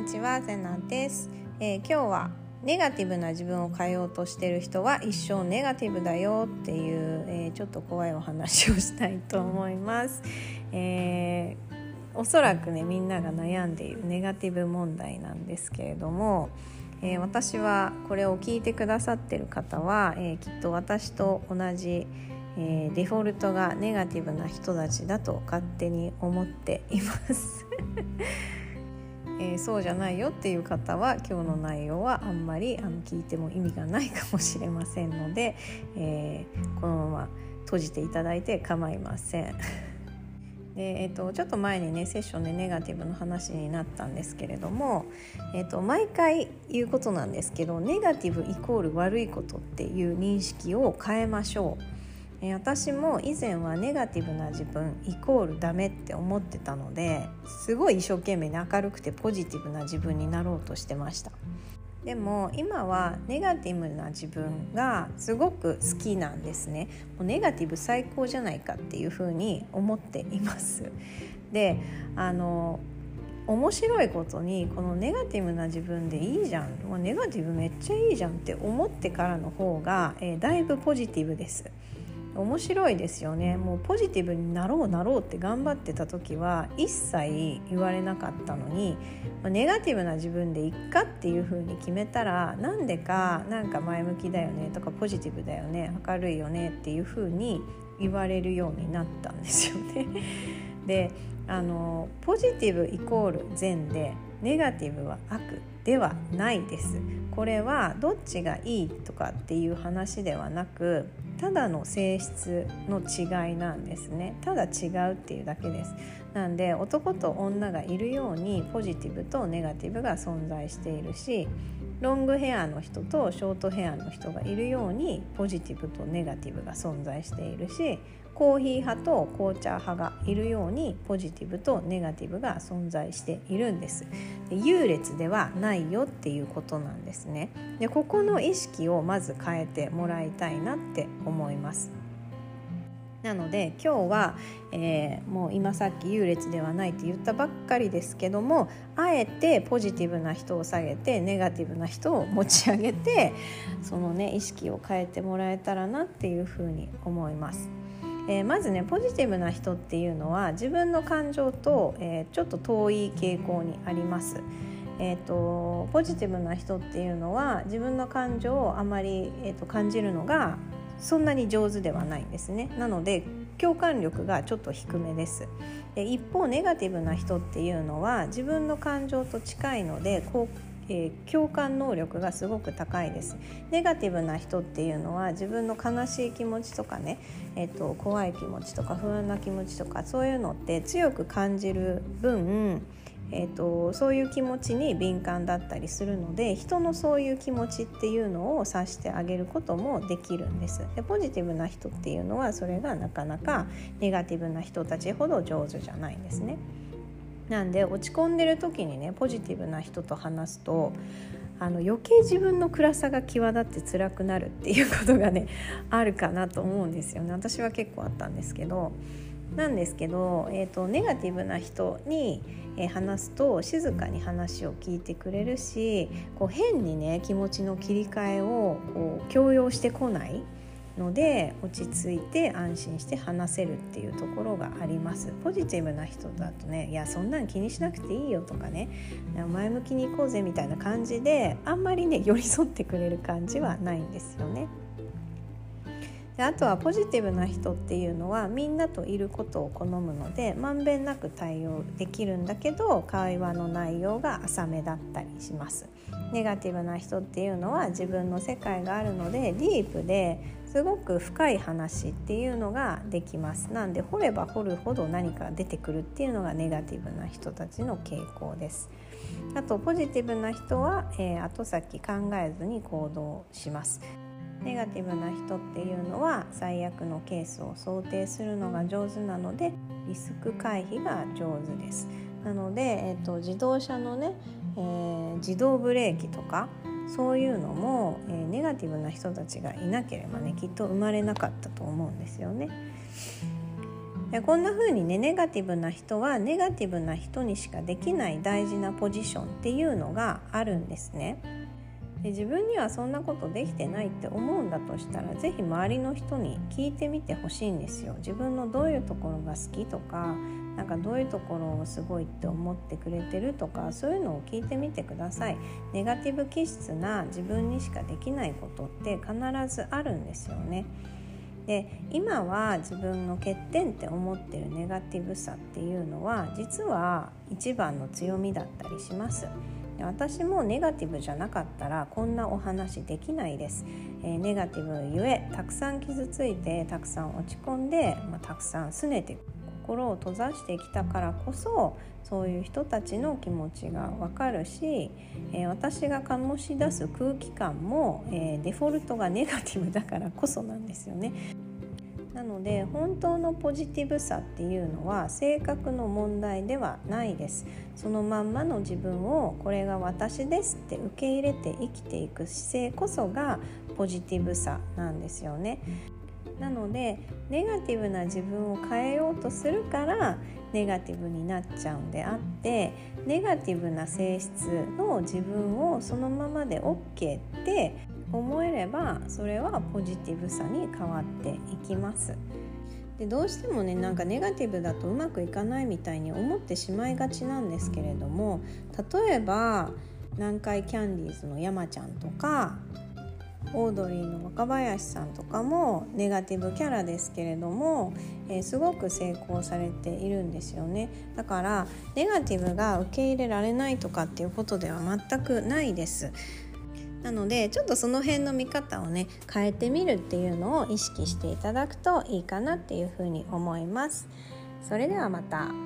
にちはセナです、えー、今日はネガティブな自分を変えようとしてる人は一生ネガティブだよっていう、えー、ちょっと怖いお話をしたいと思います、えー、おそらくねみんなが悩んでいるネガティブ問題なんですけれども、え、私はこれを聞いてくださってる方は、え、きっと私と同じえー、デフォルトがネガティブな人たちだと勝手に思っています。えー、そうじゃないよっていう方は今日の内容はあんまりあの聞いても意味がないかもしれませんので、えー、このまま閉じていただいて構いません。でえーと、ちょっと前にねセッションでネガティブの話になったんですけれども、えーと毎回言うことなんですけどネガティブイコール悪いことっていう認識を変えましょう。私も以前はネガティブな自分イコールダメって思ってたのですごい一生懸命に明るくてポジティブな自分になろうとしてました。でも今はネガティブな自分がすごく好きなんですね。もうネガティブ最高じゃないかっていうふうに思っています。であの面白いことにこのネガティブな自分でいいじゃん。もうネガティブめっちゃいいじゃんって思ってからの方が、えー、だいぶポジティブです。面白いですよねもうポジティブになろうなろうって頑張ってた時は一切言われなかったのにネガティブな自分でいっかっていうふうに決めたらなんでかなんか前向きだよねとかポジティブだよね明るいよねっていうふうに言われるようになったんですよね。であのポジティブイコール善でネガティブは悪ではないです。これはどっちがいいとかっていう話ではなくただの性質の違いなんですね。ただ違うっていうだけです。なんで男と女がいるようにポジティブとネガティブが存在しているしロングヘアの人とショートヘアの人がいるようにポジティブとネガティブが存在しているしコーヒー派と紅茶派がいるようにポジティブとネガティブが存在しているんです。で優劣ではないよっていうことなんですね。でここの意識をまず変えてもらいたいなって思います。なので今日は、えー、もう今さっき優劣ではないって言ったばっかりですけどもあえてポジティブな人を下げてネガティブな人を持ち上げてそのね意識を変えてもらえたらなっていうふうに思います。えー、まずねポジティブな人っていうのは自分の感情と、えー、ちょっと遠い傾向にあります。えーと、ポジティブな人っていうのは自分の感情をあまり、えーと、感じるのがそんなに上手ではないんですね。なので共感力がちょっと低めです。で一方ネガティブな人っていうのは自分の感情と近いのでこうえー、共感能力がすごく高いです。ネガティブな人っていうのは自分の悲しい気持ちとかね、えーと、怖い気持ちとか不安な気持ちとかそういうのって強く感じる分えーと、そういう気持ちに敏感だったりするので人のそういう気持ちっていうのを察してあげることもできるんですでポジティブな人っていうのはそれがなかなかネガティブな人たちほど上手じゃないんですね。なんで落ち込んでる時にねポジティブな人と話すとあの余計自分の暗さが際立って辛くなるっていうことがねあるかなと思うんですよね私は結構あったんですけどなんですけど、えーと、ネガティブな人に、え、話すと静かに話を聞いてくれるしこう変にね気持ちの切り替えをこう強要してこないので落ち着いて安心して話せるっていうところがありますポジティブな人だとねいやそんなん気にしなくていいよとかね前向きに行こうぜみたいな感じであんまりね寄り添ってくれる感じはないんですよね。であとはポジティブな人っていうのはみんなといることを好むのでまんべんなく対応できるんだけど会話の内容が浅めだったりします。ネガティブな人っていうのは自分の世界があるのでディープですごく深い話っていうのができます。なんで掘れば掘るほど何か出てくるっていうのがネガティブな人たちの傾向です。あとポジティブな人は、えー、後先考えずに行動します。ネガティブな人っていうのは最悪のケースを想定するのが上手なのでリスク回避が上手ですなので、えーと、自動車のね、えー、自動ブレーキとかそういうのも、えー、ネガティブな人たちがいなければねきっと生まれなかったと思うんですよね。でこんな風にねネガティブな人はネガティブな人にしかできない大事なポジションっていうのがあるんですね。で自分にはそんなことできてないって思うんだとしたら是非周りの人に聞いてみてほしいんですよ。自分のどういうところが好きとかなんかどういうところをすごいって思ってくれてるとかそういうのを聞いてみてください。ネガティブ気質な自分にしかできないことって必ずあるんですよね。で今は自分の欠点って思ってるネガティブさっていうのは実は一番の強みだったりします。私もネガティブじゃなかったらこんなお話できないです、えー、ネガティブゆえたくさん傷ついてたくさん落ち込んで、まあ、たくさん拗ねて心を閉ざしてきたからこそそういう人たちの気持ちがわかるし、えー、私が醸し出す空気感も、えー、デフォルトがネガティブだからこそなんですよね。ので本当のポジティブさっていうのは性格の問題ではないです。そのまんまの自分をこれが私ですって受け入れて生きていく姿勢こそがポジティブさなんですよね。なのでネガティブな自分を変えようとするからネガティブになっちゃうんであってネガティブな性質の自分をそのままで OK って思えればそれはポジティブさに変わっていきます。でどうしてもねなんかネガティブだとうまくいかないみたいに思ってしまいがちなんですけれども例えば南海キャンディーズの山ちゃんとかオードリーの若林さんとかもネガティブキャラですけれども、えー、すごく成功されているんですよねだからネガティブが受け入れられないとかっていうことでは全くないですなのでちょっとその辺の見方をね変えてみるっていうのを意識していただくといいかなっていうふうに思いますそれではまた。